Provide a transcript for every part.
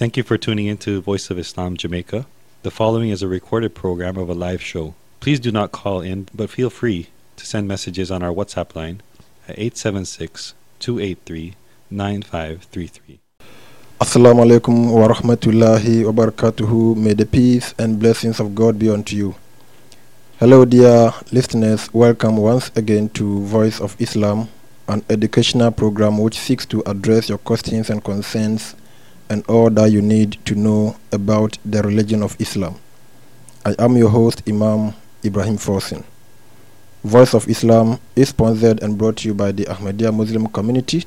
Thank you for tuning in to Voice of Islam Jamaica. The following is a recorded program of a live show. Please do not call in, but feel free to send messages on our WhatsApp line at 876 283 9533. Assalamu alaikum wa rahmatullahi wa barakatuhu. May the peace and blessings of God be unto you. Hello, dear listeners. Welcome once again to Voice of Islam, an educational program which seeks to address your questions and concerns and all that you need to know about the religion of Islam. I am your host, Imam Ibrahim Forsin. Voice of Islam is sponsored and brought to you by the Ahmadiyya Muslim community.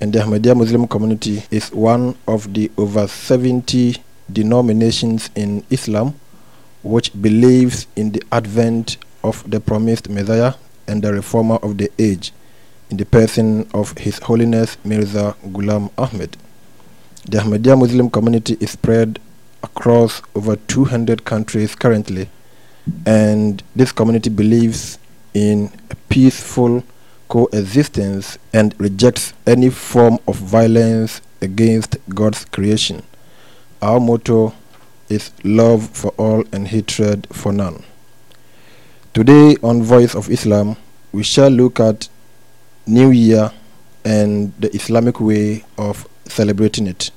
And the Ahmadiyya Muslim community is one of the over 70 denominations in Islam which believes in the advent of the promised Messiah and the reformer of the age in the person of His Holiness Mirza Ghulam Ahmed. The Ahmadiyya Muslim community is spread across over 200 countries currently, and this community believes in a peaceful coexistence and rejects any form of violence against God's creation. Our motto is love for all and hatred for none. Today on Voice of Islam, we shall look at New Year and the Islamic way of celebrating it.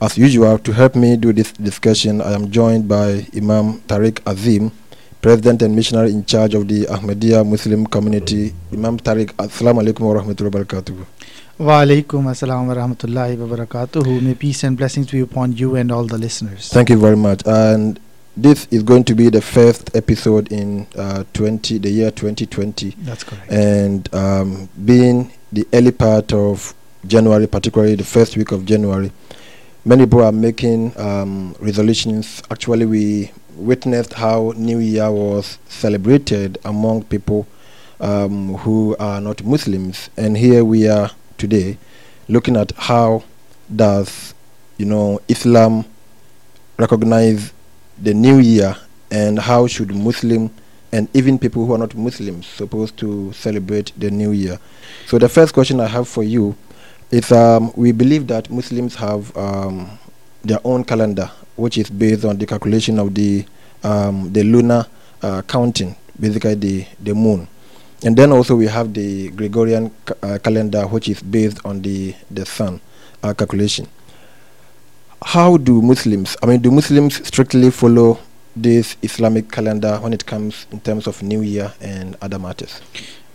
As usual, to help me do this discussion, I am joined by Imam Tariq Azim, President and Missionary in charge of the Ahmadiyya Muslim community. Imam Tariq, Assalamu alaikum wa rahmatullahi wa barakatuh. Wa alaikum assalam wa rahmatullahi wa barakatuhu. May peace and blessings be upon you and all the listeners. Thank you very much. And this is going to be the first episode in uh, 20, the year 2020. That's correct. And um, being the early part of January, particularly the first week of January, many people are making um, resolutions. Actually, we witnessed how New Year was celebrated among people um, who are not Muslims, and here we are today, looking at how does you know Islam recognize the New Year, and how should Muslim and even people who are not Muslims supposed to celebrate the New Year. So the first question I have for you is um, we believe that Muslims have um, their own calendar, which is based on the calculation of the um, the lunar uh, counting, basically the the moon, and then also we have the Gregorian ca- uh, calendar, which is based on the the sun uh, calculation. How do Muslims? I mean, do Muslims strictly follow this Islamic calendar when it comes in terms of New Year and other matters?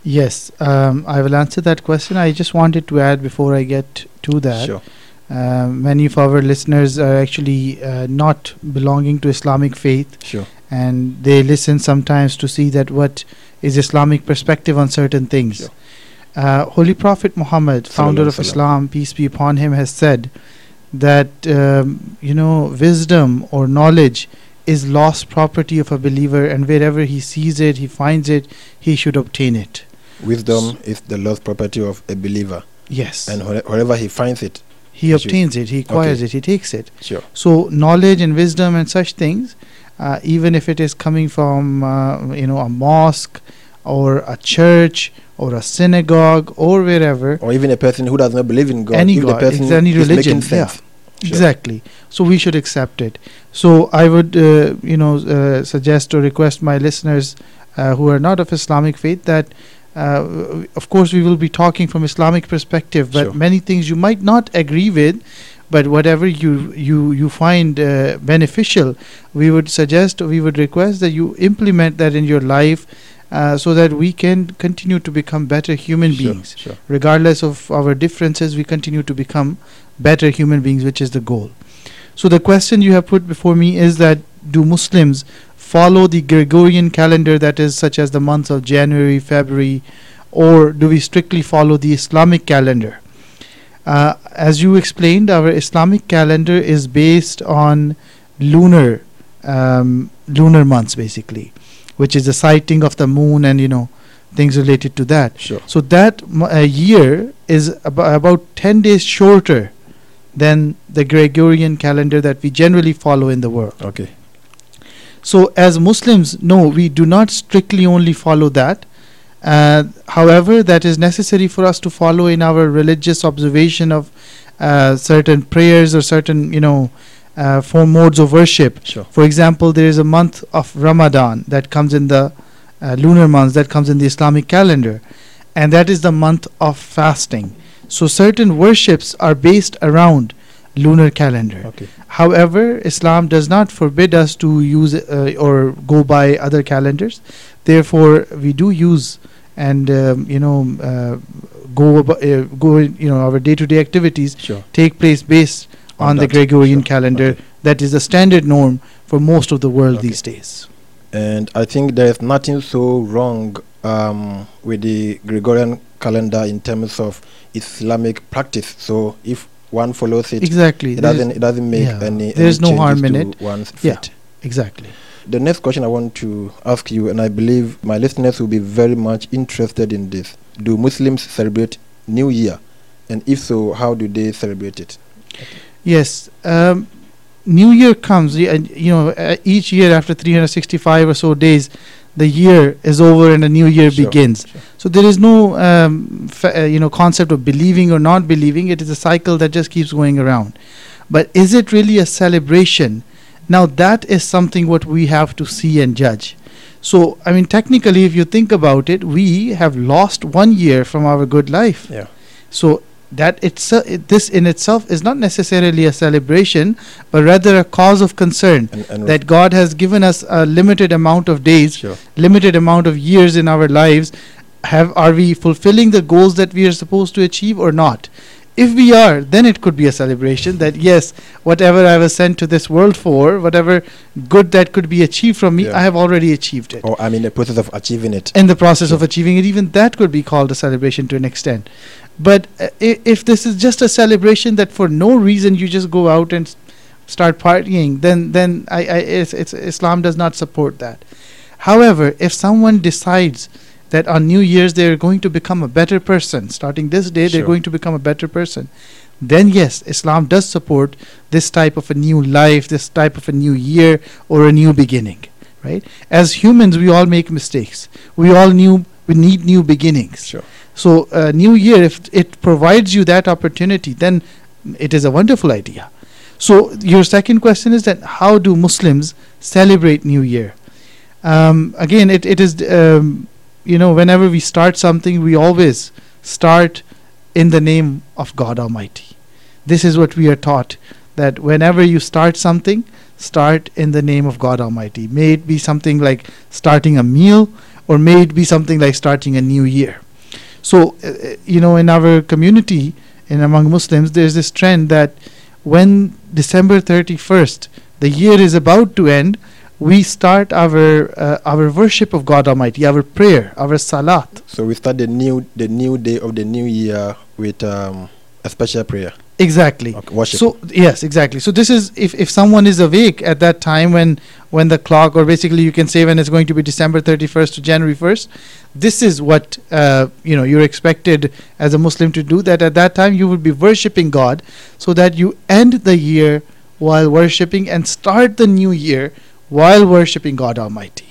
Yes, um, I will answer that question. I just wanted to add before I get to that. Sure. Uh, many of our listeners are actually uh, not belonging to Islamic faith, Sure. and they listen sometimes to see that what is Islamic perspective on certain things. Sure. Uh, Holy Prophet Muhammad, founder of Sallallahu alaihi wasallam. Islam, peace be upon him, has said that um, you know wisdom or knowledge is lost property of a believer, and wherever he sees it, he finds it, he should obtain it. Wisdom is the lost property of a believer, Yes, and wherever he finds it, he he should- obtains it, he acquires Okay. it, he takes it. sure. So knowledge and wisdom and such things, uh, even if it is coming from uh, you know a mosque or a church or a synagogue or wherever, Or even a person who does not believe in God, Any God, person any religion, sense. Sure. exactly. So we should accept it. So I would uh, you know uh, suggest or request my listeners uh, who are not of Islamic faith that. Uh, of course, we will be talking from Islamic perspective, but Sure. many things you might not agree with, but whatever you you you find uh, beneficial, we would suggest, we would request that you implement that in your life, uh, so that we can continue to become better human Sure, beings Sure. regardless of our differences, we continue to become better human beings, which is the goal. So, the question you have put before me is that do Muslims follow the Gregorian calendar, that is, such as the months of January, February, or do we strictly follow the Islamic calendar? Uh, as you explained, our Islamic calendar is based on lunar um, lunar months, basically, which is the sighting of the moon and you know things related to that. Sure. So that m- uh, year is ab- about 10 days shorter than the Gregorian calendar that we generally follow in the world. Okay. So, as Muslims, no, we do not strictly only follow that. Uh, however, that is necessary for us to follow in our religious observation of uh, certain prayers or certain you know uh, form modes of worship. Sure. For example, there is a month of Ramadan that comes in the uh, lunar months that comes in the Islamic calendar, and that is the month of fasting. So certain worships are based around lunar calendar. Okay. However, Islam does not forbid us to use uh, or go by other calendars. Therefore, we do use and um, you know uh, go abo- uh, go you know our day-to-day activities Sure. take place based On on, the Gregorian sure. calendar. Okay. That is the standard norm for most of the world Okay. these days. And I think there is nothing so wrong um, with the Gregorian calendar in terms of Islamic practice. So if one follows it, Exactly. it doesn't it doesn't make yeah. any. There's any no harm in to One's Yeah. exactly. The next question I want to ask you, and I believe my listeners will be very much interested in this: Do Muslims celebrate New Year, and if so, how do they celebrate it? Yes. Um, New Year comes, and you know, uh, each year after 365 or so days, the year is over and a new year Sure, begins. sure. So there is no, um, fa- uh, you know, concept of believing or not believing. It is a cycle that just keeps going around. But is it really a celebration? Now that is something what we have to see and judge. So I mean, technically, if you think about it, we have lost one year from our good life. Yeah. So that it's it, this in itself is not necessarily a celebration, but rather a cause of concern And, and that God has given us a limited amount of days, sure. limited amount of years in our lives. Have are we fulfilling the goals that we are supposed to achieve or not? If we are, then it could be a celebration that yes, whatever I was sent to this world for, whatever good that could be achieved from me, Yeah. I have already achieved it Or I'm in the process of achieving it. in the process of achieving it even that could be called a celebration to an extent but uh, if this is just a celebration that for no reason you just go out and start partying then then I, I it's, it's islam does not support that. However if someone decides that on new year's they're going to become a better person starting this day they're going to become a better person then yes islam does support this type of a new life this type of a new year or a new beginning right? As humans we all make mistakes. We all new we need new beginnings. Sure. So uh, new year if it provides you that opportunity then it is a wonderful idea. So your second question is that how do muslims celebrate new year? Um, again it, it is um, you know whenever we start something we always start in the name of god almighty. This is what we are taught that whenever you start something start in the name of god almighty. May it be something like starting a meal or may it be something like starting a new year so uh, uh, you know in our community and among muslims there's this trend that when december 31st the year is about to end we start our uh, our worship of god almighty our prayer our salat So we start the new the new day of the new year with um, a special prayer. Exactly Okay, worship. So yes, exactly. So this is if, if someone is awake at that time when when the clock or basically you can say when it's going to be December 31st to January 1st, this is what uh, you know you're expected as a Muslim to do. That at that time you will be worshiping God, so that you end the year while worshiping and start the new year while worshiping God Almighty.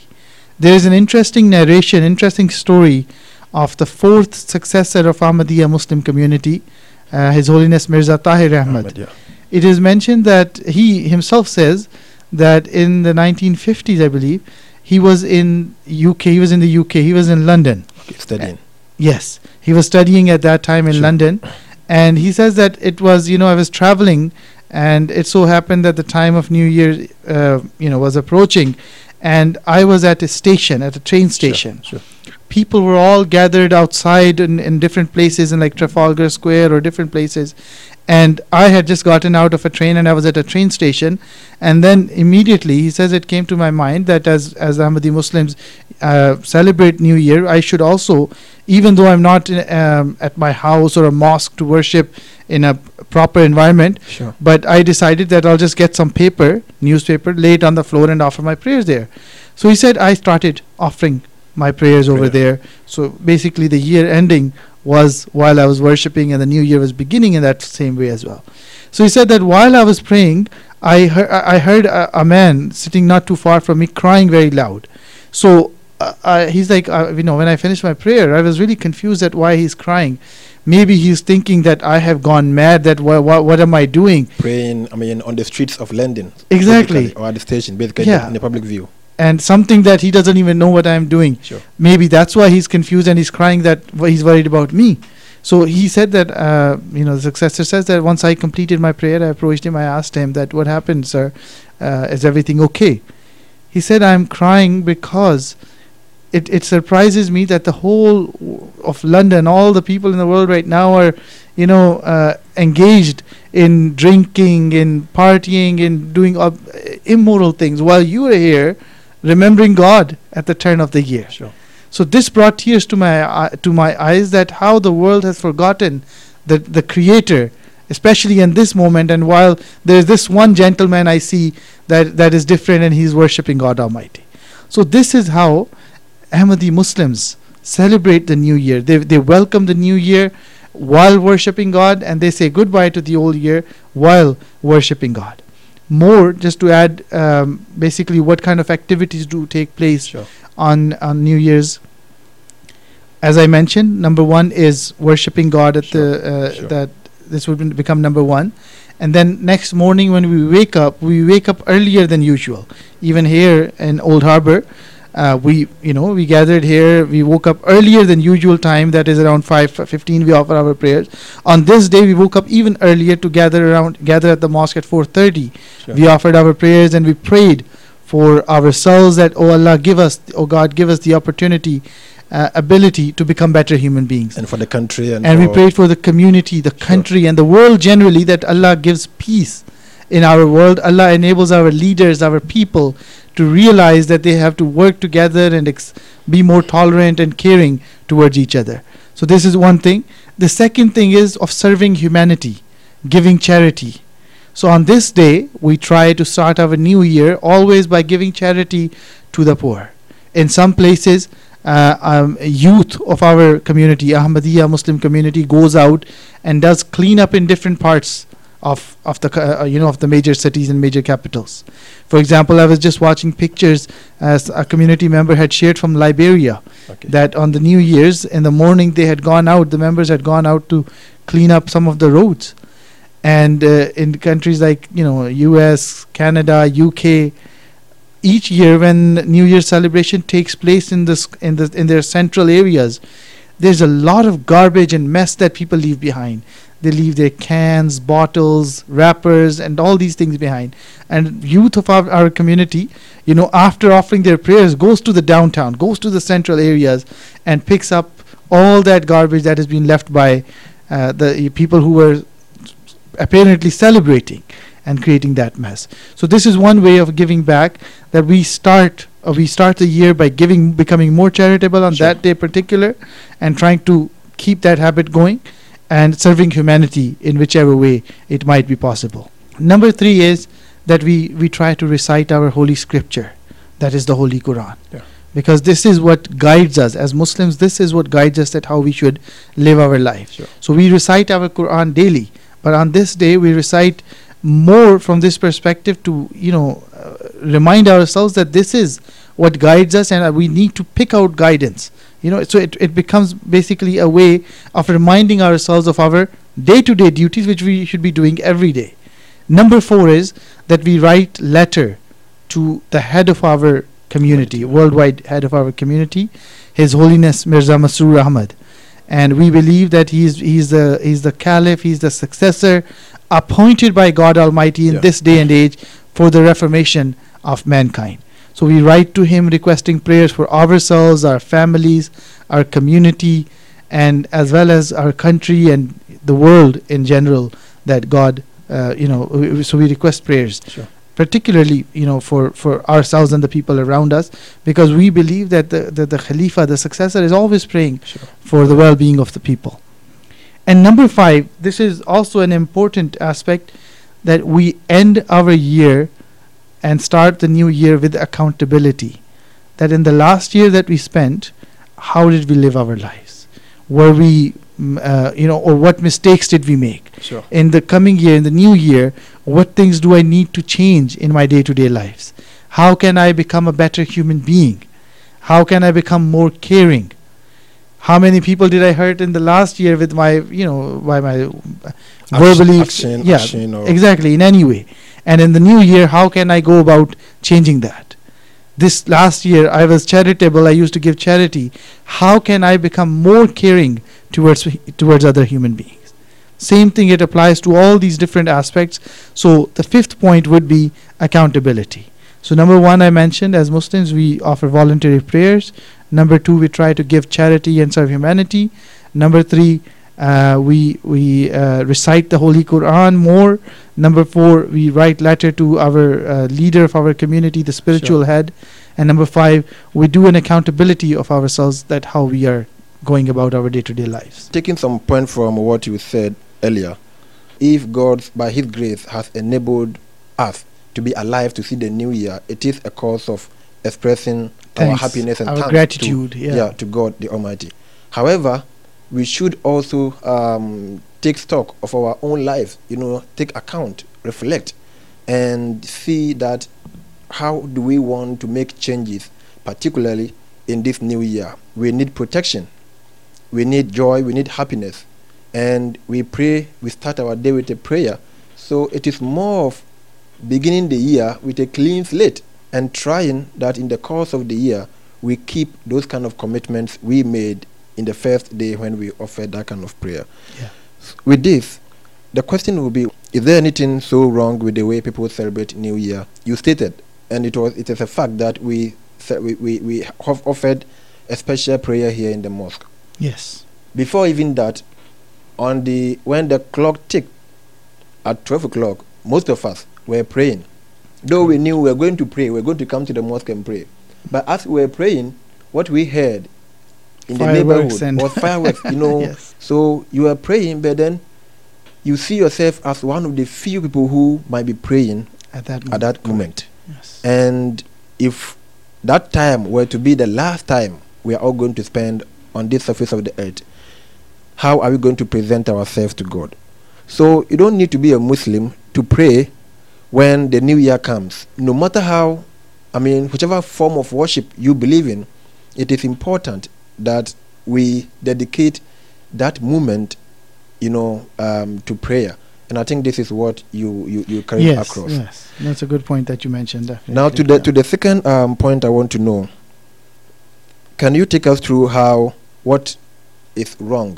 There is an interesting narration, interesting story of the fourth successor of Ahmadiyya Muslim community, uh, His Holiness Mirza Tahir Ahmad. Ahmed, yeah. It is mentioned that he himself says that in the 1950s, I believe, he was in UK. He was in the UK. He was in London. Okay, studying. Yes, he was studying at that time in Sure. London, and he says that it was you know I was traveling, and it so happened that the time of New Year, uh, you know, was approaching, and I was at a station at a train station. Sure. People were all gathered outside in, in different places in like Trafalgar Square or different places, and I had just gotten out of a train and I was at a train station, and then immediately he says it came to my mind that as as Ahmadi Muslims uh, celebrate New Year, I should also, even though I'm not in, um, at my house or a mosque to worship in a proper environment, Sure. but I decided that I'll just get some paper, newspaper, lay it on the floor and offer my prayers there. So he said I started offering my prayers over there. So basically, the year ending was while I was worshipping, and the new year was beginning in that same way as well. So he said that while I was praying, I heard I heard a, a man sitting not too far from me crying very loud. So uh, uh, he's like, uh, you know, when I finished my prayer, I was really confused at why he's crying. Maybe he's thinking that I have gone mad. That wha- wha- what am I doing? Praying, I mean, on the streets of London. Exactly. Or at the station, basically, Yeah. in the public view. And something that he doesn't even know what I'm doing. Sure. Maybe that's why he's confused and he's crying that he's worried about me. So he said that, uh, you know, the successor says that once I completed my prayer, I approached him. I asked him that, what happened, sir? Uh, is everything okay? He said, I'm crying because it, it surprises me that the whole w- of London, all the people in the world right now are, you know, uh, engaged in drinking, in partying, in doing ob- immoral things, while you are here remembering God at the turn of the year. Sure. So this brought tears to my eye to my eyes that how the world has forgotten the the Creator, especially in this moment. And while there's this one gentleman I see that that is different, and he's worshiping God Almighty. So this is how Ahmadi Muslims celebrate the new year. They they welcome the new year while worshiping God, and they say goodbye to the old year while worshiping God. More, just to add, um, basically, what kind of activities do take place Sure. on on New Year's. As I mentioned, number one is worshiping God at Sure, the uh, sure. that this would become number one, and then next morning when we wake up, we wake up earlier than usual. Even here in Old Harbour, uh, we you know we gathered here. We woke up earlier than usual time. That is around five fifteen. We offer our prayers. On this day, we woke up even earlier to gather around gather at the mosque at four thirty. Sure. We offered our prayers and we prayed for ourselves that, oh Allah, give us, oh God, give us the opportunity, uh, ability to become better human beings. And for the country and, And we prayed for the community, the Sure. country, and the world generally that Allah gives peace in our world. Allah enables our leaders, our people, to realize that they have to work together and ex- be more tolerant and caring towards each other. So, this is one thing. The second thing is of serving humanity, giving charity. So, on this day, we try to start our new year always by giving charity to the poor. In some places, uh, um, youth of our community, Ahmadiyya Muslim community, goes out and does clean up in different parts of of the uh, you know of the major cities and major capitals. For example, I was just watching pictures as a community member had shared from Liberia Okay. that on the New Year's in the morning they had gone out, the members had gone out to clean up some of the roads, and uh, in countries like you know U.S., Canada, U.K. Each year, when New Year celebration takes place in this in the in their central areas, there's a lot of garbage and mess that people leave behind. They leave their cans, bottles, wrappers, and all these things behind. And youth of our, our community, you know, after offering their prayers, goes to the downtown, goes to the central areas, and picks up all that garbage that has been left by uh, the people who were apparently celebrating and creating that mess. So this is one way of giving back that we start uh, we start the year by giving becoming more charitable on Sure. that day particular and trying to keep that habit going and serving humanity in whichever way it might be possible. Number 3 is that we we try to recite our holy scripture that is the holy Quran. Yeah. Because this is what guides us as Muslims this is what guides us that how we should live our life. Sure. So we recite our Quran daily but on this day we recite more from this perspective to you know uh, remind ourselves that this is what guides us and uh, we need to pick out guidance you know so it, it becomes basically a way of reminding ourselves of our day-to-day duties which we should be doing every day. Number four is that we write letter to the head of our community worldwide head of our community his holiness mirza masroor ahmad and we believe that he's he's the he's the caliph he's the successor appointed by god almighty in Yeah. this day and age for the reformation of mankind so we write to him requesting prayers for ourselves our families our community and as well as our country and the world in general that god uh, you know w- so we request prayers Sure. particularly you know for for ourselves and the people around us because we believe that the the, the khalifa the successor is always praying Sure. for the well-being of the people and number 5 this is also an important aspect that we end our year and start the new year with accountability that in the last year that we spent how did we live our lives were we mm, uh, you know or what mistakes did we make Sure. in the coming year, in the new year, what things do I need to change in my day to day lives? How can I become a better human being? how can i become more caring how many people did i hurt in the last year with my you know by my verbally action, yeah action exactly in any way and in the new year how can i go about changing that? This last year i was charitable. I used to give charity. How can i become more caring towards towards other human beings? Same thing it applies to all these different aspects. So the fifth point would be accountability. So number 1 i mentioned as muslims we offer voluntary prayers. Number 2 we try to give charity and serve humanity. Number 3 uh, we we uh, recite the Holy Quran more. Number four, we write letter to our uh, leader of our community, the spiritual Sure. head. And number five, we do an accountability of ourselves that how we are going about our day-to-day lives. taking some point from what you said earlier, if God, by His grace, has enabled us to be alive to see the new year, it is a cause of expressing our happiness and our thanks gratitude. to, yeah. to God the Almighty. However, we should also um, take stock of our own lives, you know, take account, reflect, and see that how do we want to make changes, particularly in this new year. We need protection, we need joy, we need happiness, and we pray, we start our day with a prayer. So it is more of beginning the year with a clean slate and trying that in the course of the year we keep those kind of commitments we made in the first day when we offered that kind of prayer. Yeah. With this, the question will be: Is there anything so wrong with the way people celebrate New Year? You stated, and it was it is a fact that we we we, we have offered a special prayer here in the mosque. Yes. Before even that, on the when the clock ticked at twelve o'clock, most of us were praying. Though we knew we were going to pray, we were going to come to the mosque and pray. But as we were praying, what we heard in the neighborhood and- was fireworks. You know, Yes. so you are praying, but then you see yourself as one of the few people who might be praying At that moment. at that moment. Yes. And if that time were to be the last time we are all going to spend on this surface of the earth, how are we going to present ourselves to God? So you don't need to be a Muslim to pray when the new year comes. No matter how, I mean, whichever form of worship you believe in, it is important that we dedicate that moment, you know, um, to prayer. And I think this is what you you, you carry yes. across. Yes. That's a good point that you mentioned. Definitely. Now to the yeah. to the second um, point I want to know. Can you take us through how what is wrong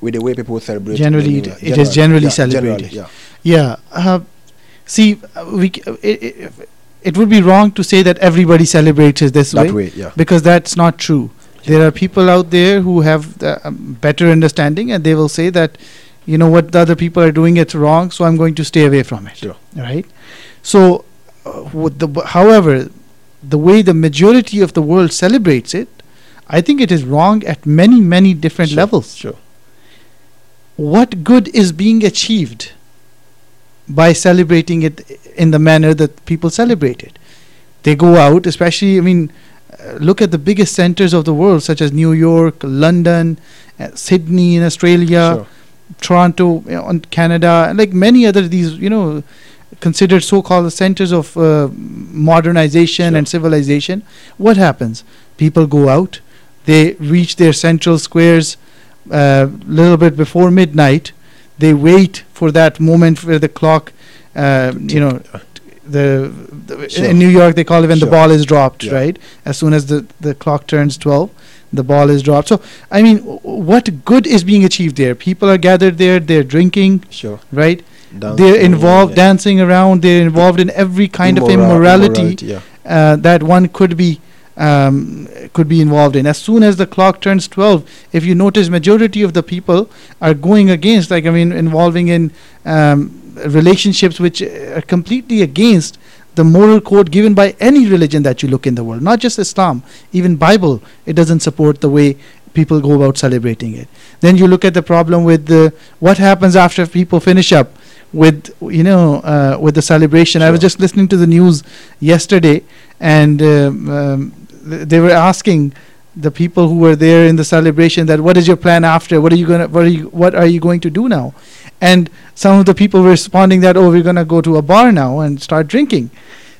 with the way people celebrate? Generally, it- Year? it is generally yeah, celebrated. yeah. Yeah. Uh, see, uh, we c- uh, it, it, it would be wrong to say that everybody celebrates this That way, way, yeah. because that's not true. There are people out there who have the, um, better understanding, and they will say that, you know, what the other people are doing, it's wrong, so I'm going to stay away from it. Sure. Right. So, uh, with the, however, the way the majority of the world celebrates it, I think it is wrong at many, many different Sure, levels Sure. what good is being achieved by celebrating it in the manner that people celebrate it? They go out, especially, I mean, uh, look at the biggest centers of the world, such as New York, London, uh, Sydney in Australia, Sure. Toronto you know, in Canada, and like many other these, you know, considered so-called centers of uh, modernization Sure. and civilization. What happens? People go out, they reach their central squares a little bit before midnight. They wait for that moment where the clock, uh, you know, the, the Sure. in New York they call it when the ball is dropped, Yeah. right? As soon as the the clock turns twelve, the ball is dropped. So I mean, w- what good is being achieved there? People are gathered there. They're drinking, Sure. right? Dancing, they're involved yeah. dancing around. They're involved in every kind of Immora- immorality yeah. uh, that one could be um, could be involved in. As soon as the clock turns 12, if you notice, majority of the people are going against, like I mean, involving in um, relationships which are completely against the moral code given by any religion that you look in the world, not just Islam, even Bible. It doesn't support the way people go about celebrating it. Then you look at the problem with the what happens after people finish up with you know uh, with the celebration. I was just listening to the news yesterday, and um, um, they were asking the people who were there in the celebration that what is your plan after? What are you gonna what are you what are you going to do now? And some of the people were responding that oh we're gonna go to a bar now and start drinking.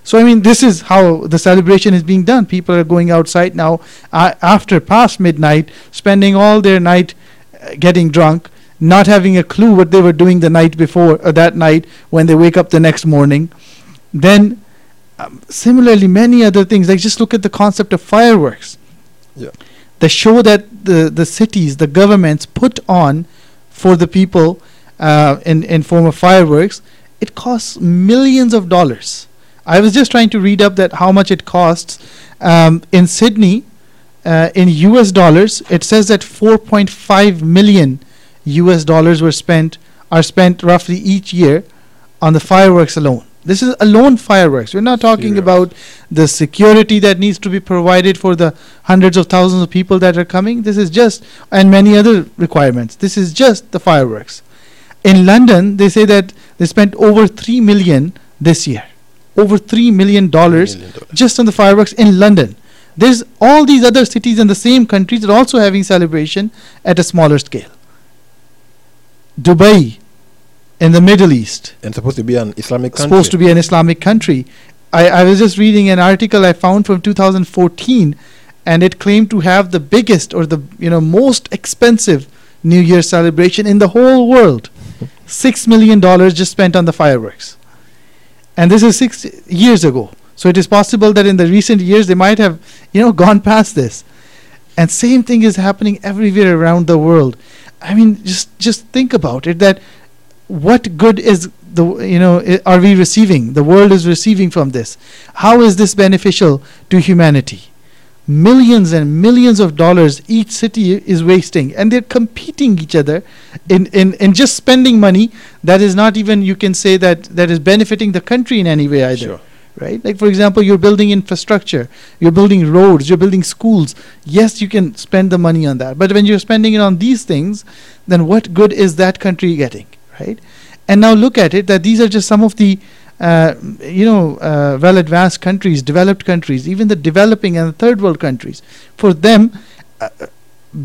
So I mean, this is how the celebration is being done. People are going outside now uh, after past midnight, spending all their night uh, getting drunk, not having a clue what they were doing the night before or that night when they wake up the next morning. Then, um, similarly, many other things. Like just look at the concept of fireworks. Yeah. The show that the the cities, the governments put on for the people uh, in in form of fireworks, it costs millions of dollars. I was just trying to read up that how much it costs um, in Sydney. Uh, in U.S. dollars, it says that 4.5 million U.S. dollars were spent are spent roughly each year on the fireworks alone. This is alone fireworks. We're not talking about the security that needs to be provided for the hundreds of thousands of people that are coming. This is just and many other requirements. This is just the fireworks. In London, they say that they spent over three million this year. Over three million dollars just on the fireworks in London. There's all these other cities in the same countries that are also having celebration at a smaller scale. Dubai in the Middle East, And supposed to be an Islamic country. supposed to be an Islamic country. I, I was just reading an article I found from 2014, and it claimed to have the biggest or the you know most expensive New Year celebration in the whole world. Six million dollars just spent on the fireworks, and this is six years ago. So it is possible that in the recent years they might have you know gone past this, and same thing is happening everywhere around the world. I mean, just just think about it. That what good is the you know i- are we receiving? The world is receiving from this. How is this beneficial to humanity? Millions and millions of dollars each city is wasting, and they're competing each other in, in, in just spending money that is not even you can say that that is benefiting the country in any way either Sure. right? Like for example, you're building infrastructure, you're building roads, you're building schools. Yes, you can spend the money on that, but when you're spending it on these things, then what good is that country getting, right? And now look at it that these are just some of the uh, you know uh, well advanced countries, developed countries, even the developing and the third world countries. For them. Uh,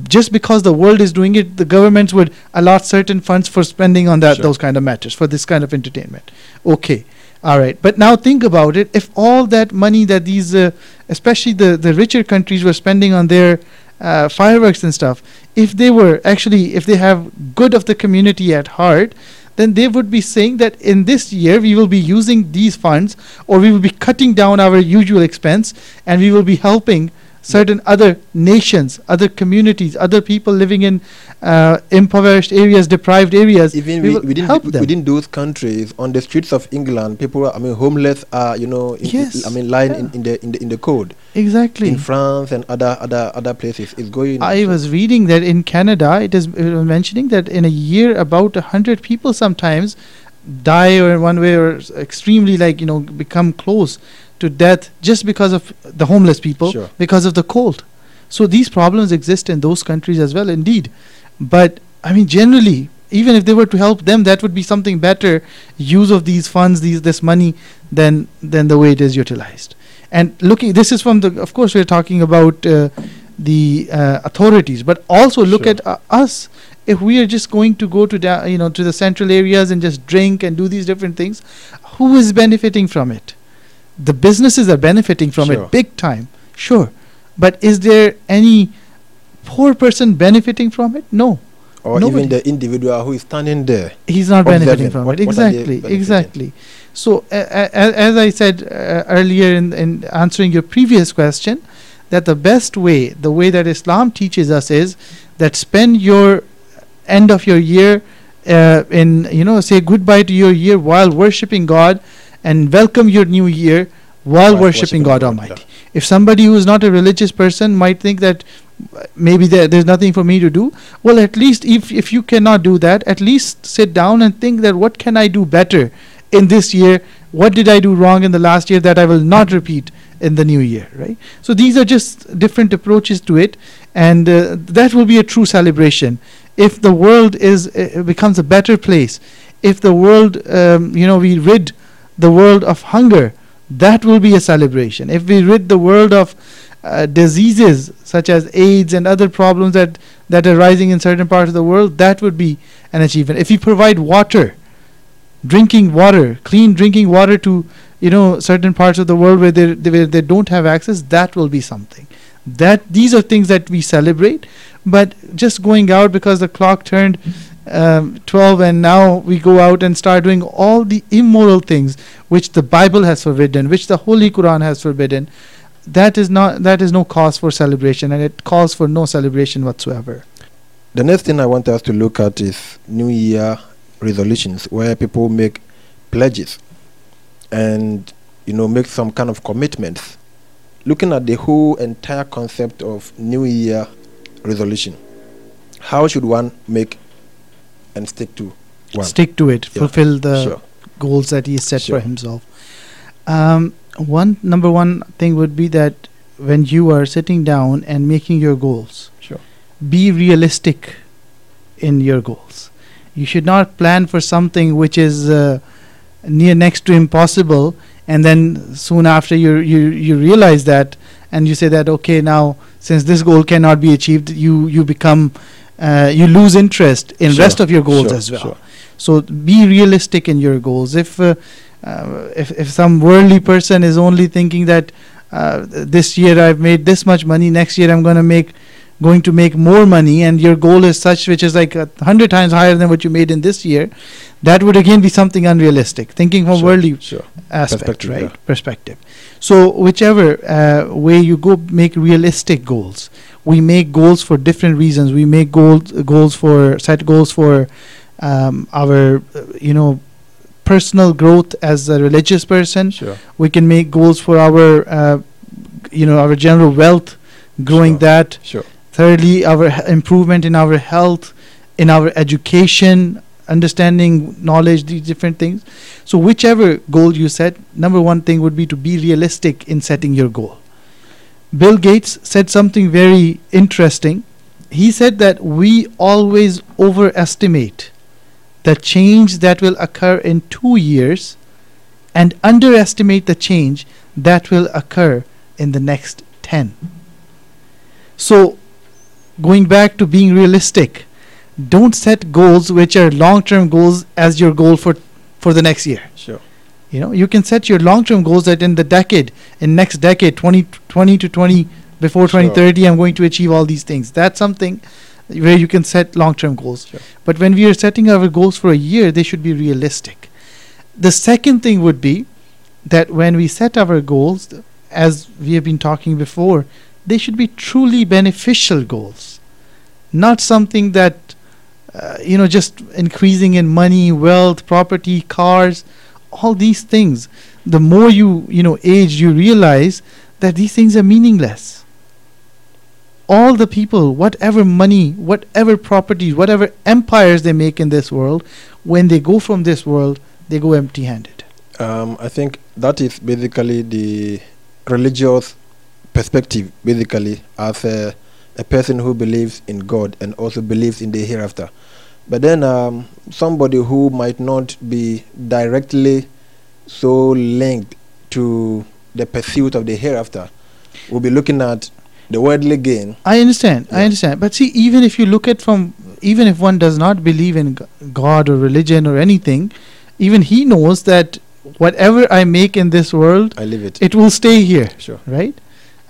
just because the world is doing it, the governments would allot certain funds for spending on that Sure. those kind of matters for this kind of entertainment. Okay, all right, but now think about it. If all that money that these, uh, especially the the richer countries, were spending on their uh, fireworks and stuff, if they were actually, if they have good of the community at heart, then they would be saying that in this year we will be using these funds, or we will be cutting down our usual expense, and we will be helping certain other nations, other communities, other people living in uh, impoverished areas, deprived areas. Even we we, will within help wi- them. within those countries, on the streets of England, people, are, I mean, homeless are, you know, in, Yes, I mean, lying in, yeah. in the in the in the cold. exactly. In France and other other other places, it's going. I was reading that in Canada, it is it was mentioning that in a year about a hundred people sometimes die or in one way or extremely like you know become close to death just because of the homeless people Sure. because of the cold. So these problems exist in those countries as well, indeed. But I mean, generally, even if they were to help them, that would be something better use of these funds, these this money, than than the way it is utilized. And looking, this is from the. Of course, we're talking about uh, the uh, authorities, but also look Sure. at uh, us. If we are just going to go to da- you know to the central areas and just drink and do these different things, who is benefiting from it? The businesses are benefiting from Sure. it big time, sure. But is there any poor person benefiting from it? No, or nobody. even the individual who is standing there. he's not benefiting from What- it. what are they Exactly, exactly. So, uh, uh, as I said uh, earlier in, in answering your previous question, that the best way, the way that Islam teaches us is that spend your end of your year uh, in, you know, say goodbye to your year while worshiping God and welcome your new year while worshiping God Almighty. If somebody who is not a religious person might think that maybe there, there's nothing for me to do, well, at least if, if you cannot do that, at least sit down and think that what can I do better in this year? What did I do wrong in the last year that I will not repeat in the new year, right? So these are just different approaches to it, and uh, that will be a true celebration. If the world is uh, becomes a better place, if the world, um, you know, we rid the world of hunger, that will be a celebration. If we rid the world of uh, diseases such as AIDS and other problems that that are rising in certain parts of the world, that would be an achievement. If we provide water, drinking water, clean drinking water to you know certain parts of the world where they where they don't have access that will be something that these are things that we celebrate but just going out because the clock turned um, 12 and now we go out and start doing all the immoral things which the bible has forbidden which the holy quran has forbidden that is not that is no cause for celebration and it calls for no celebration whatsoever The next thing I want us to look at is New Year resolutions, where people make pledges and you know make some kind of commitments. Looking at the whole entire concept of New Year resolution, how should one make and stick to one? stick to it Yeah, fulfill the sure. goals that he set Sure. for himself. Um, one number one thing would be that when you are sitting down and making your goals, Sure. be realistic in your goals. You should not plan for something which is uh, near next to impossible, and then soon after you you you realize that, and you say that okay now since this goal cannot be achieved, you you become uh, you lose interest in Sure, rest of your goals sure, as well. sure. So be realistic in your goals. If uh, uh, if if some worldly person is only thinking that uh, this year I've made this much money, next year I'm going to make going to make more money, and your goal is such which is like a hundred times higher than what you made in this year, that would again be something unrealistic. Thinking from Sure, worldly Sure. aspect, Perspective, right? yeah. Perspective. So whichever uh, way you go, make realistic goals. We make goals for different reasons. We make goals goals for set goals for um, our uh, you know personal growth as a religious person. Sure. We can make goals for our uh, you know our general wealth, growing Sure. that. Sure. Thirdly, our improvement in our health, in our education, understanding knowledge, these different things. So, whichever goal you set, number one thing would be to be realistic in setting your goal. Bill Gates said something very interesting. He said that we always overestimate the change that will occur in two years and underestimate the change that will occur in the next 10. So, going back to being realistic, don't set goals which are long term goals as your goal for, for the next year. Sure. You know, you can set your long term goals that in the decade, in next decade, 20, 20 to 20, before Sure. 2030, I'm going to achieve all these things. That's something where you can set long term goals. Sure. But when we are setting our goals for a year, they should be realistic. The second thing would be that when we set our goals, as we have been talking before, they should be truly beneficial goals, not something that, uh, you know, just increasing in money, wealth, property, cars, all these things. The more you, you know, age, you realize that these things are meaningless. All the people, whatever money, whatever properties, whatever empires they make in this world, when they go from this world, they go empty handed. Um, I think that is basically the religious perspective, basically, as a, a person who believes in God and also believes in the hereafter. But then, um, somebody who might not be directly so linked to the pursuit of the hereafter will be looking at the worldly gain. I understand. I understand. But see, even if you look at from, even if one does not believe in God or religion or anything, even he knows that whatever I make in this world, I leave it. it will stay here, Sure. right?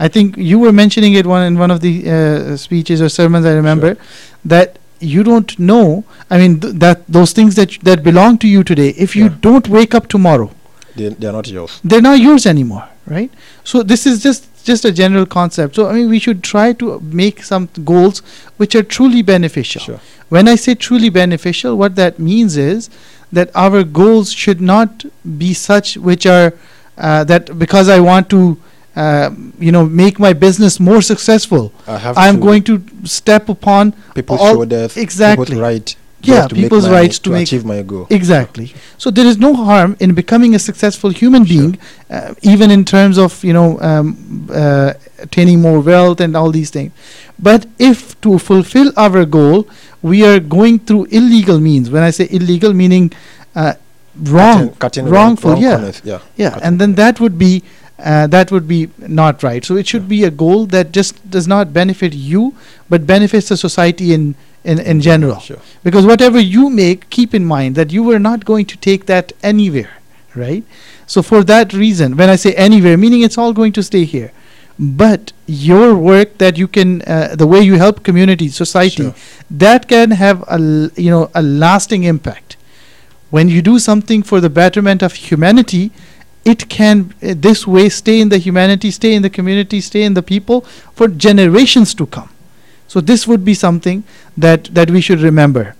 I think you were mentioning it one in one of the uh, speeches or sermons. I remember that you don't know. I mean, th- that those things that that belong to you today. If you Yeah. don't wake up tomorrow, They, they are not yours. they're not yours anymore right so this is just just a general concept so i mean we should try to make some goals which are truly beneficial Sure. when i say truly beneficial what that means is that our goals should not be such which are uh, that because i want to uh, you know make my business more successful I to going to step upon people's shoulders, exactly. people's right. Yeah, just to make people's rights to make- achieve my goal. Exactly. So there is no harm in becoming a successful human Sure. being, uh, even in terms of you know um, uh, attaining more wealth and all these things. But if to fulfill our goal, we are going through illegal means. When I say illegal, meaning uh, wrong, Cutting- cutting wrongful, wrong yeah. corners, yeah. yeah, and then that would be. Uh, that would be not right. So it should be a goal that just does not benefit you, but benefits the society in, in, in general. Sure. Because whatever you make, keep in mind that you were not going to take that anywhere, right? So for that reason, when I say anywhere, meaning it's all going to stay here. But your work that you can, uh, the way you help community, society, Sure. that can have a l- you know a lasting impact. When you do something for the betterment of humanity, it can uh, this way stay in the humanity, stay in the community, stay in the people for generations to come. So this would be something that that we should remember.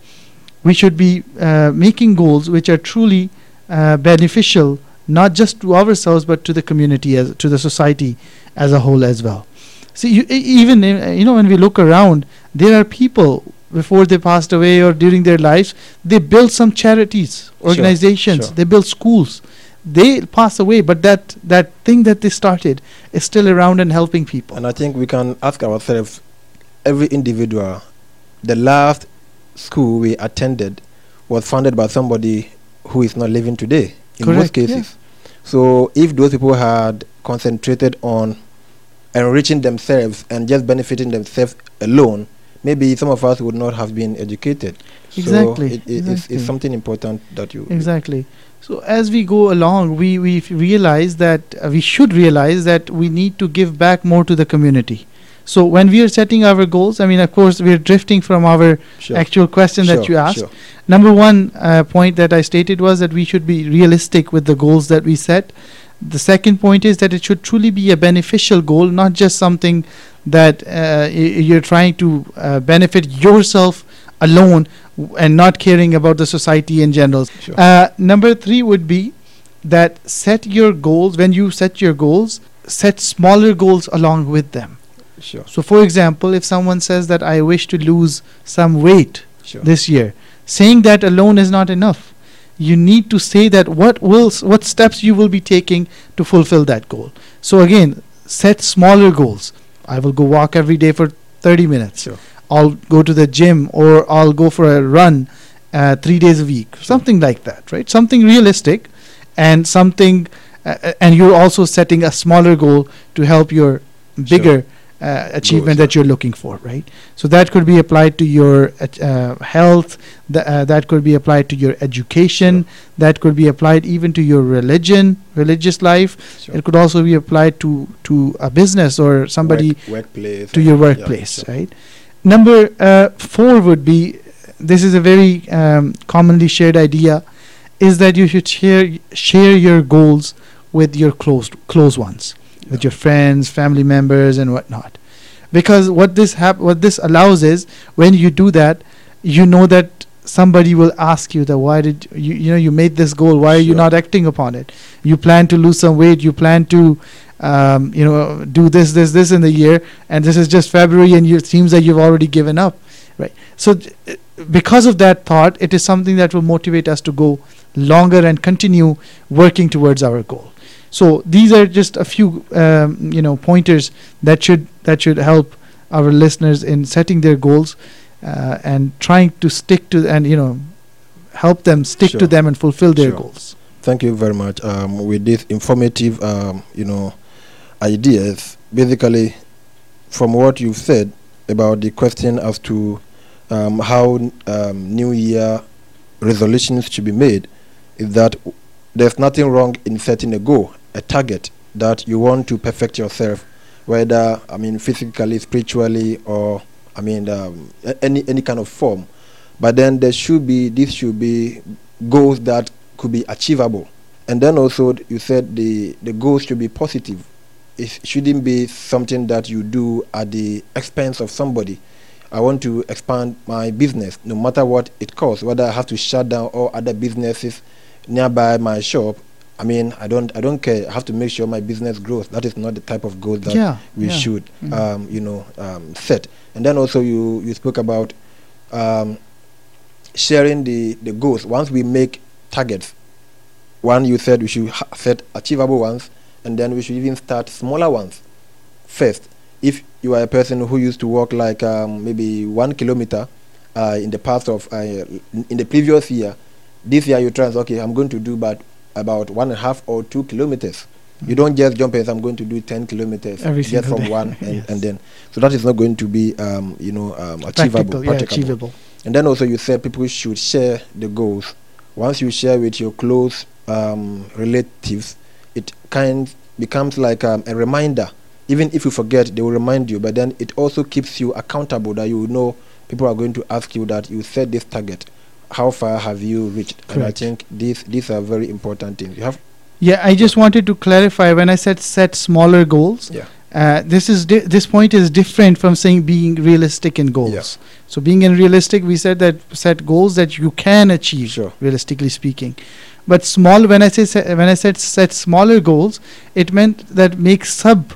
We should be uh, making goals which are truly uh, beneficial, not just to ourselves but to the community as to the society as a whole as well. See, you, even uh, you know when we look around, there are people before they passed away or during their lives, they built some charities, organizations, sure. they built schools. They pass away, but that that thing that they started is still around and helping people. And I think we can ask ourselves, every individual, the last school we attended was founded by somebody who is not living today, in most Correct, yeah. cases. So if those people had concentrated on enriching themselves and just benefiting themselves alone, maybe some of us would not have been educated. Exactly, So it, it, It's, exactly. it's something important that you. Exactly. So as we go along, we we realize that uh, we should realize that we need to give back more to the community. So when we are setting our goals, I mean, of course, we are drifting from our Sure. actual question that you asked. sure. Number one uh, point that I stated was that we should be realistic with the goals that we set. The second point is that it should truly be a beneficial goal, not just something that uh, y- you're trying to uh, benefit yourself alone and not caring about the society in general. Sure. Uh, number three would be that set your goals. When you set your goals, set smaller goals along with them. Sure. So, for example, if someone says that I wish to lose some weight Sure. this year, saying that alone is not enough. You need to say that what will s- what steps you will be taking to fulfill that goal. So again, set smaller goals. I will go walk every day for 30 minutes. Sure. I'll go to the gym or I'll go for a run uh, three days a week, something like that, right? Something realistic, and something, uh, uh, and you're also setting a smaller goal to help your bigger uh, achievement that you're looking for, right? So that could be applied to your uh, health. Th- uh, that could be applied to your education. That could be applied even to your religion, religious life. Sure. It could also be applied to to a business or somebody Work- workplace. to your yeah, workplace, sure. right? Number uh, four would be this is a very um, commonly shared idea is that you should share share your goals with your close close ones, with your friends, family members, and whatnot. Because what this hap- what this allows is when you do that, you know that somebody will ask you that why did you you know you made this goal why are you not acting upon it? You plan to lose some weight you plan to um, you know do this this this in the year and this is just February and it seems that you've already given up, right? So uh, because of that thought, it is something that will motivate us to go longer and continue working towards our goal. So these are just a few um, you know pointers that should that should help our listeners in setting their goals uh, and trying to stick to and you know help them stick Sure. to them and fulfill their Sure. goals. Thank you very much. Um, with this informative, um, you know, ideas, basically, from what you've said about the question as to um, how um, New Year resolutions should be made, is that there's nothing wrong in setting a goal, a target that you want to perfect yourself, whether I mean physically, spiritually, or I mean um, any any kind of form. But then there should be this should be goals that could be achievable. And then also you said the the goals should be positive. It shouldn't be something that you do at the expense of somebody. I want to expand my business, no matter what it costs, whether I have to shut down all other businesses nearby my shop. I mean, I don't, I don't care. I have to make sure my business grows. That is not the type of goal that yeah, we yeah. should, Mhm. um, you know, um, set. And then also you, you spoke about um, sharing the, the goals. Once we make targets, one you said we should ha- set achievable ones, and then we should even start smaller ones first. If you are a person who used to walk like um, maybe one kilometer uh, in the past of uh, in the previous year, this year you try and say, okay, I'm going to do about about one and a half or two kilometers. You don't just jump and say, I'm going to do 10 kilometers Every just from day. one and, Yes. and then. So that is not going to be, um, you know, um, achievable. practical, yeah, achievable. And then also you said people should share the goals. Once you share with your close um, relatives, it kind becomes like um, a reminder. Even if you forget, they will remind you. But then it also keeps you accountable that you know people are going to ask you that you set this target. How far have you reached? And I think these these are very important things. You have Yeah, I just wanted to clarify when I said set smaller goals. Yeah. Uh, this is di- this point is different from saying being realistic in goals. So being in realistic, we said that set goals that you can achieve, Sure. realistically speaking. But small, when I say when I said set smaller goals, it meant that make sub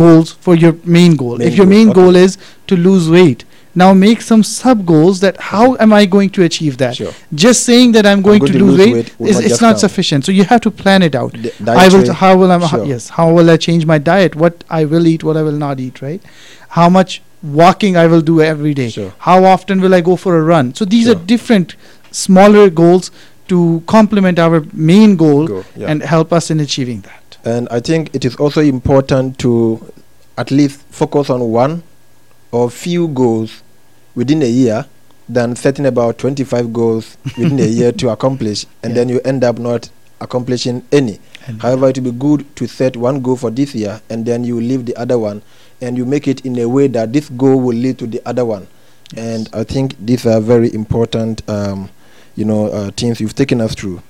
goals for your main goal. Main if your goal, main okay. goal is to lose weight, now make some sub goals that how am I going to achieve that? sure. Just saying that I'm going, to, lose weight, will is not it's not sufficient. So you have to plan it out. I will. dietary- How will I? sure. Yes. How will I change my diet? What I will eat, what I will not eat. Right. How much walking I will do every day. Sure. How often will I go for a run? So these are different, smaller goals to complement our main goal Go, yeah. and help us in achieving that. And I think it is also important to at least focus on one or few goals within a year than setting about 25 goals within a year to accomplish and Yeah. then you end up not accomplishing any. And However, it would be good to set one goal for this year and then you leave the other one and you make it in a way that this goal will lead to the other one. And I think these are very important, um, you know, uh, things you've taken us through.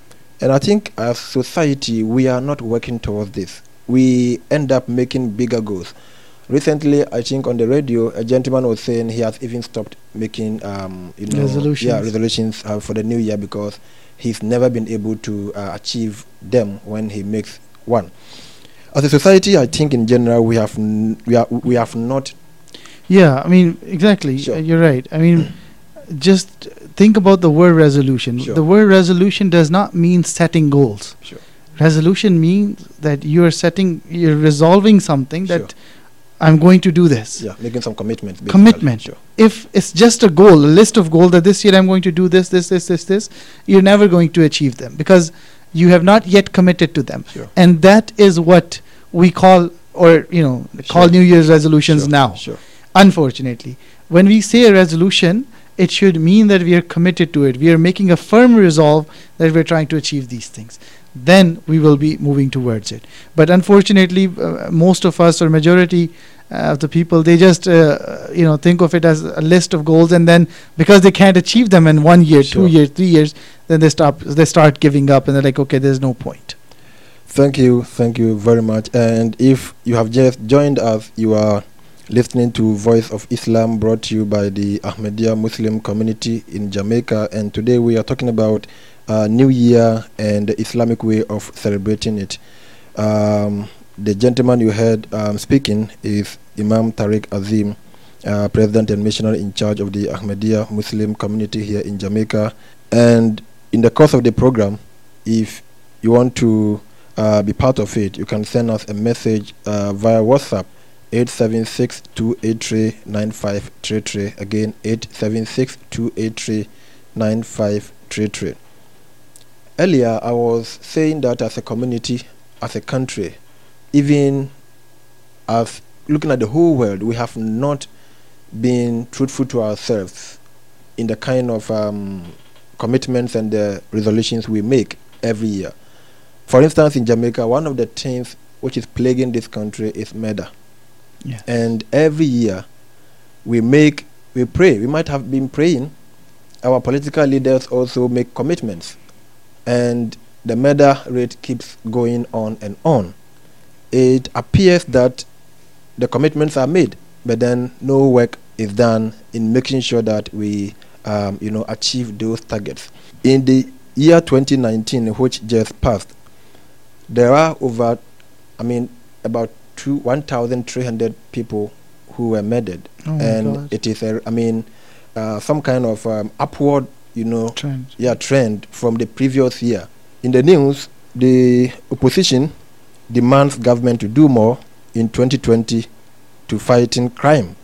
And I think as society, we are not working towards this. We end up making bigger goals. Recently, I think on the radio, a gentleman was saying he has even stopped making, um, you know, Resolutions. yeah, resolutions uh, for the new year because he's never been able to uh, achieve them when he makes one. As a society, I think in general we have n- we are we have not yeah, I mean exactly. Sure. uh, You're right. I mean, just think about the word resolution. Sure. The word resolution does not mean setting goals. Sure. Resolution means that you are setting, you're resolving something that Sure. I'm going to do this. yeah making some commitments. basically. Commitment. Sure. if it's just a goal, a list of goals that this year I'm going to do this, this, this, this, this, you're never going to achieve them because you have not yet committed to them. Sure. And that is what we call, or, you know, call Sure. New Year's resolutions now, Sure. unfortunately. When we say a resolution, it should mean that we are committed to it. We are making a firm resolve that we're trying to achieve these things. Then we will be moving towards it. But unfortunately, uh, most of us or majority uh, of the people, they just uh, you know think of it as a list of goals, and then because they can't achieve them in one year, Sure. two years, three years, then they stop. They start giving up, and they're like, okay, there's no point. Thank you, thank you very much. And if you have just joined us, you are listening to Voice of Islam brought to you by the Ahmadiyya Muslim community in Jamaica. And today we are talking about uh, New Year and the Islamic way of celebrating it. Um, the gentleman you heard um, speaking is Imam Tariq Azim, uh, President and Missionary in charge of the Ahmadiyya Muslim community here in Jamaica. And in the course of the program, if you want to uh, be part of it, you can send us a message uh, via WhatsApp 876-283-9533. Again, 876-283-9533. Earlier, I was saying that as a community, as a country, even as looking at the whole world, we have not been truthful to ourselves in the kind of um, commitments and the resolutions we make every year. For instance, in Jamaica, one of the things which is plaguing this country is murder. And every year, we make, we pray. We might have been praying. Our political leaders also make commitments. And the murder rate keeps going on and on. It appears that the commitments are made, but then no work is done in making sure that we, um, you know, achieve those targets. In the year 2019, which just passed, there are over, I mean, about two 1,300 people who were murdered, Oh and it is, a, I mean, uh, some kind of um, upward, you know, Trend. yeah, trend from the previous year. In the news, the opposition demands government to do more in 2020 to fighting crime.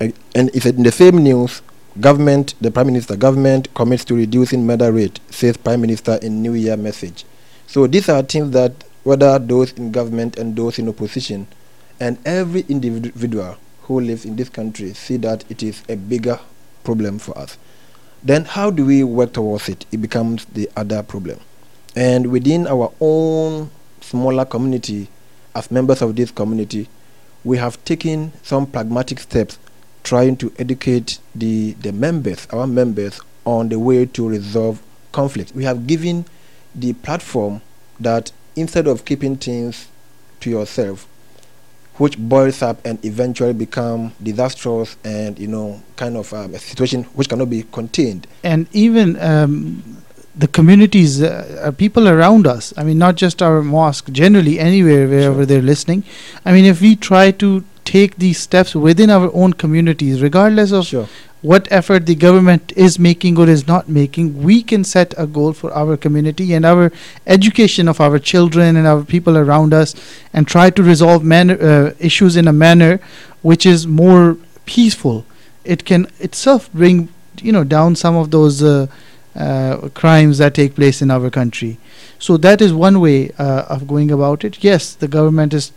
Uh, And it's in the same news, government, the prime minister, government commits to reducing murder rate, says prime minister in New Year message. So these are things that whether those in government and those in opposition, and every individual who lives in this country see that it is a bigger problem for us then how do we work towards it? It becomes the other problem. And within our own smaller community, as members of this community, we have taken some pragmatic steps trying to educate the, the members, our members, on the way to resolve conflict. We have given the platform that instead of keeping things to yourself, which boils up and eventually become disastrous and you know kind of um, a situation which cannot be contained. and even um, the communities, uh, uh, people around us. I mean, not just our mosque, generally anywhere wherever Sure. they're listening. I mean, if we try to take these steps within our own communities, regardless of Sure. what effort the government is making or is not making, we can set a goal for our community and our education of our children and our people around us, and try to resolve manner, uh, issues in a manner which is more peaceful. It can itself bring you know down some of those uh, uh, crimes that take place in our country. So that is one way uh, of going about it. Yes, the government is.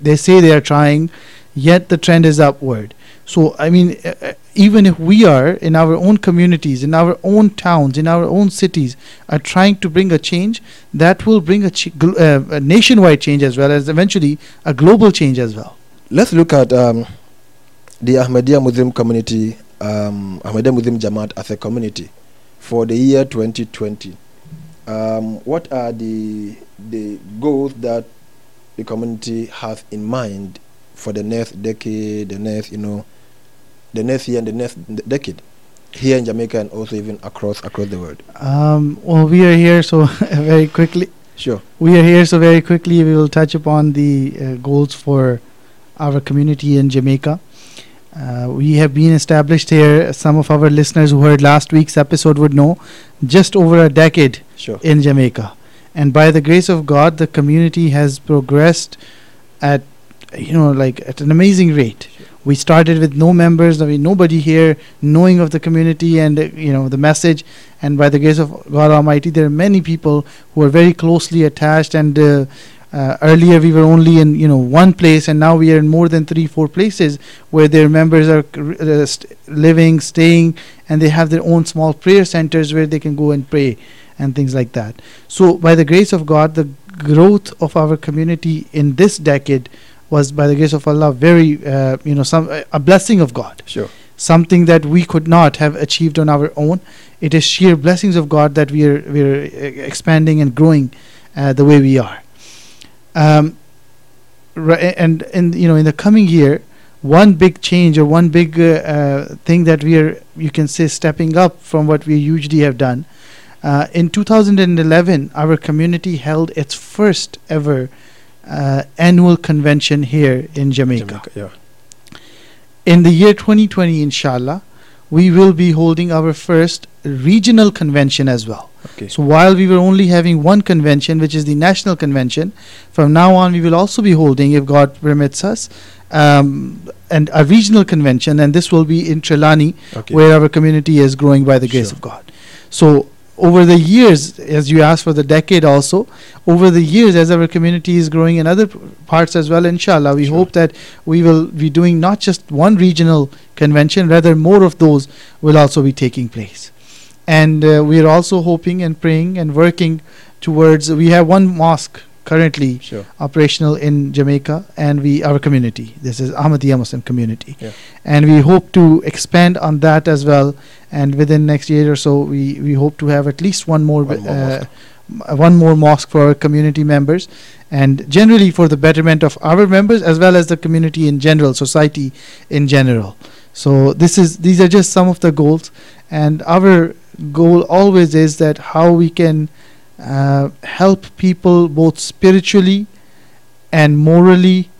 They say they are trying, yet the trend is upward. So I mean, uh, even if we are in our own communities, in our own towns, in our own cities, are trying to bring a change, that will bring a, ch- gl- uh, a nationwide change as well as eventually a global change as well. Let's look at um, the Ahmadiyya Muslim community, um, Ahmadiyya Muslim Jamaat as a community for the year 2020. Um, what are the the goals that the community has in mind for the next decade, the next you know, the next year and the next decade here in Jamaica and also even across across the world? Um, well, we are here, so very quickly. Sure. We are here, so very quickly we will touch upon the uh, goals for our community in Jamaica. Uh, we have been established here. Some of our listeners who heard last week's episode would know, just over a decade Sure. in Jamaica, and by the grace of God, the community has progressed at you know like at an amazing rate. We started with no members, I mean nobody here knowing of the community and uh, you know the message, and by the grace of God Almighty, there are many people who are very closely attached. And uh, uh, earlier we were only in you know one place, and now we are in more than three, four places where their members are uh, st- living, staying, and they have their own small prayer centers where they can go and pray and things like that. So, by the grace of God, the growth of our community in this decade was, by the grace of Allah, very, uh, you know, some a blessing of God. Sure. Something that we could not have achieved on our own. It is sheer blessings of God that we are we are uh, expanding and growing uh, the way we are. Um, ri- and and you know, in the coming year, one big change or one big uh, uh, thing that we are, you can say, stepping up from what we usually have done. Uh, in 2011, our community held its first ever uh, annual convention here in Jamaica. Yeah. In the year 2020, inshallah, we will be holding our first regional convention as well. Okay. So while we were only having one convention, which is the national convention, from now on we will also be holding, if God permits us, um, and a regional convention, and this will be in Trelawny, okay. where our community is growing by the grace Sure. of God. So over the years, as you asked for the decade also, over the years as our community is growing in other parts as well, inshallah, we Sure. hope that we will be doing not just one regional convention, rather more of those will also be taking place. And uh, we are also hoping and praying and working towards, we have one mosque currently Sure. operational in Jamaica and we our community. This is Ahmadiyya Muslim community. Yeah. And we hope to expand on that as well. And within next year or so, we, we hope to have at least one more One more uh, mosque. one more mosque for our community members, and generally for the betterment of our members as well as the community in general, society in general. So this is these are just some of the goals, and our goal always is that how we can uh, help people both spiritually and morally,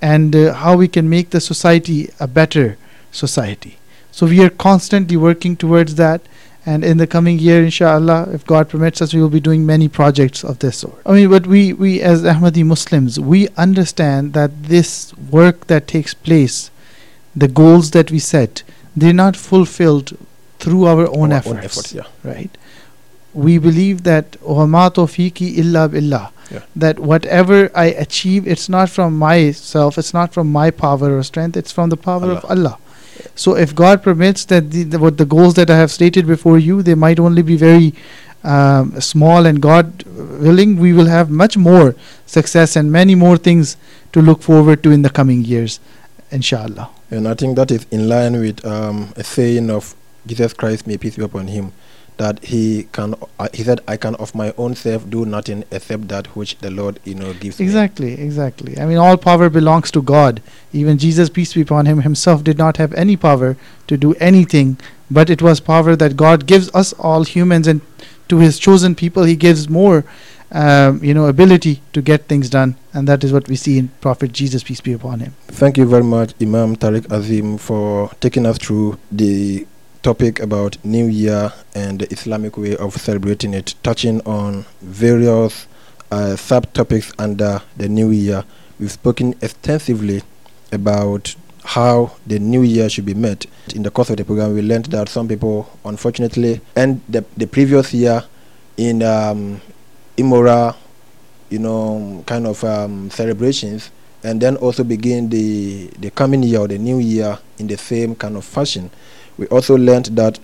and uh, how we can make the society a better society. So we are constantly working towards that. And in the coming year, inshallah, if God permits us, we will be doing many projects of this sort. I mean, but we, we as Ahmadi Muslims, we understand that this work that takes place, the goals that we set, they're not fulfilled through our own Our efforts Own efforts. Yeah. right? We believe that وَمَا تَوْفِيقِ إِلَّا بِاللَّهِ Yeah. that whatever I achieve, it's not from myself, it's not from my power or strength, it's from the power of Allah. So if God permits that the, the, what the goals that I have stated before you, they might only be very um, small, and God willing, we will have much more success and many more things to look forward to in the coming years, inshallah. And I think that is in line with um, a saying of Jesus Christ, may peace be upon him, that he can. Uh, he said, "I can of my own self do nothing except that which the Lord, you know, gives exactly, me." Exactly, exactly. I mean, all power belongs to God. Even Jesus, peace be upon him, himself did not have any power to do anything, but it was power that God gives us all humans, and to His chosen people, He gives more. Um, you know, ability to get things done, and that is what we see in Prophet Jesus, peace be upon him. Thank you very much, Imam Tariq Azim, for taking us through the topic about New Year and the Islamic way of celebrating it, touching on various uh, subtopics under the New Year. We've spoken extensively about how the New Year should be met. In the course of the program, we learned that some people, unfortunately, end the, the previous year in um, immoral, you know, kind of um, celebrations, and then also begin the the coming year or the new year in the same kind of fashion we also learned that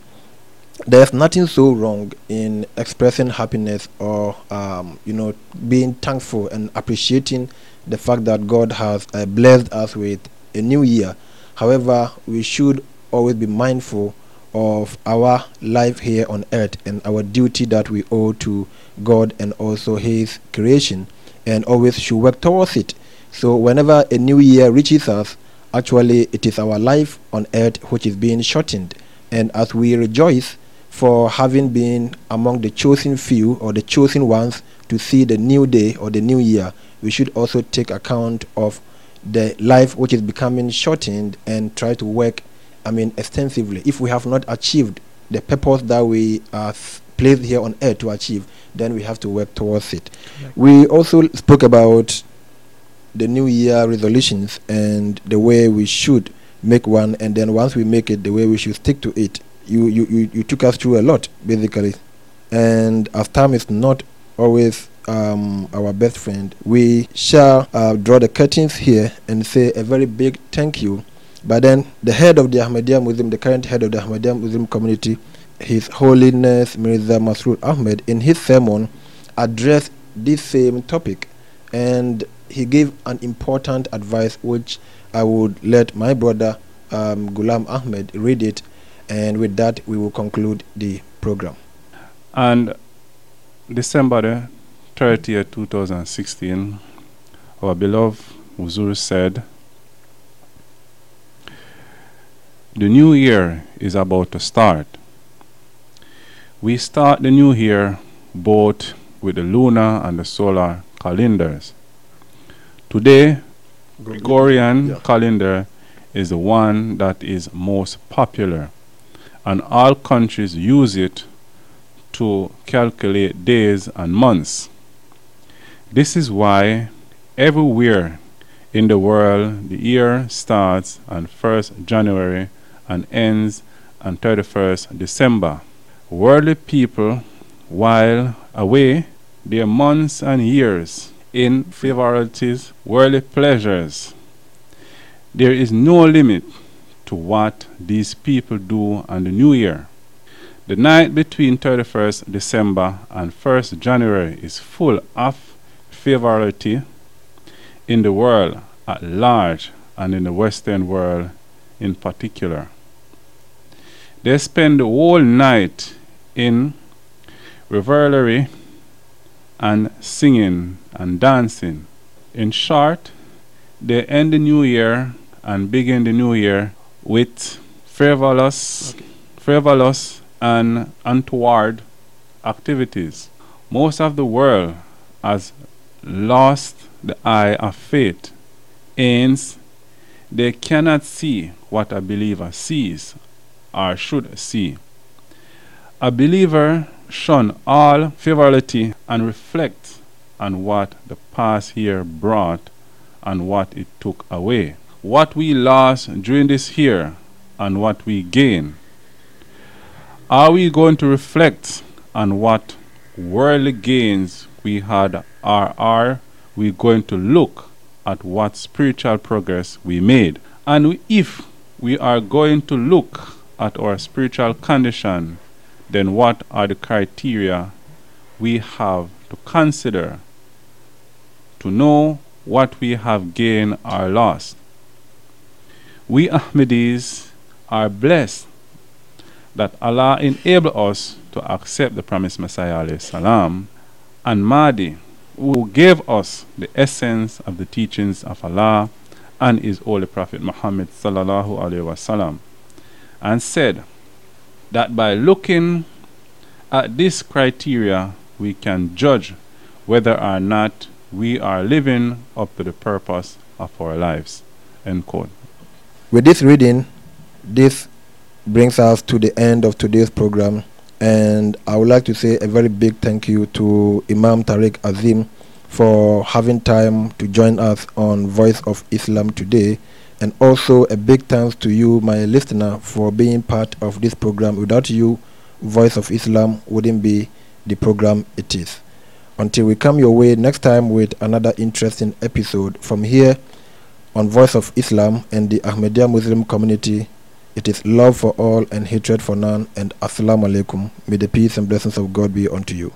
there's nothing so wrong in expressing happiness or um, you know being thankful and appreciating the fact that God has uh, blessed us with a new year. However, we should always be mindful of our life here on earth and our duty that we owe to God and also His creation, and always should work towards it. So, whenever a new year reaches us, Actually, it is our life on earth which is being shortened. And as we rejoice for having been among the chosen few or the chosen ones to see the new day or the new year, we should also take account of the life which is becoming shortened and try to work, I mean, extensively. If we have not achieved the purpose that we are placed here on earth to achieve, then we have to work towards it. We also spoke about the new year resolutions and the way we should make one and then once we make it the way we should stick to it you you you, you took us through a lot basically. And as time is not always um, our best friend we shall uh, draw the curtains here and say a very big thank you. But then the head of the Ahmadiyya Muslim the current head of the Ahmadiyya Muslim community his holiness Mirza Masroor Ahmad in his sermon addressed this same topic. And he gave an important advice which I would let my brother um, Gulam Ahmed read it, and with that we will conclude the program. And December the 30th, 2016, our beloved Uzur said, The new year is about to start. We start the new year both with the lunar and the solar calendars. Today, Gregorian yeah. calendar is the one that is most popular, and all countries use it to calculate days and months. This is why everywhere in the world the year starts on 1st January and ends on 31st December. Worldly people, while away their months and years, in frivolities, worldly pleasures. There is no limit to what these people do on the new year. The night between 31st December and 1st January is full of frivolity in the world at large and in the Western world in particular. They spend the whole night in revelry and singing and dancing. In short, they end the new year and begin the new year with frivolous, okay. frivolous and untoward activities. Most of the world has lost the eye of faith, hence they cannot see what a believer sees or should see. A believer shun all frivolity and reflect on what the past year brought and what it took away. What we lost during this year and what we gain. Are we going to reflect on what worldly gains we had or are we going to look at what spiritual progress we made? And if we are going to look at our spiritual condition, then what are the criteria we have to consider to know what we have gained or lost? We Ahmadis are blessed that Allah enabled us to accept the promised Messiah salam and Mahdi who gave us the essence of the teachings of Allah and his holy prophet Muhammad sallallahu alaihi wasallam and said that by looking at this criteria we can judge whether or not we are living up to the purpose of our lives end quote With this reading, this brings us to the end of today's program, and I would like to say a very big thank you to Imam Tariq Azim for having time to join us on Voice of Islam today, and also a big thanks to you, my listener, for being part of this program. Without you, Voice of Islam wouldn't be the program it is. Until we come your way next time with another interesting episode from here on Voice of Islam and the Ahmadiyya Muslim community. It is love for all and hatred for none. And Assalamu alaikum. May the peace and blessings of God be unto you.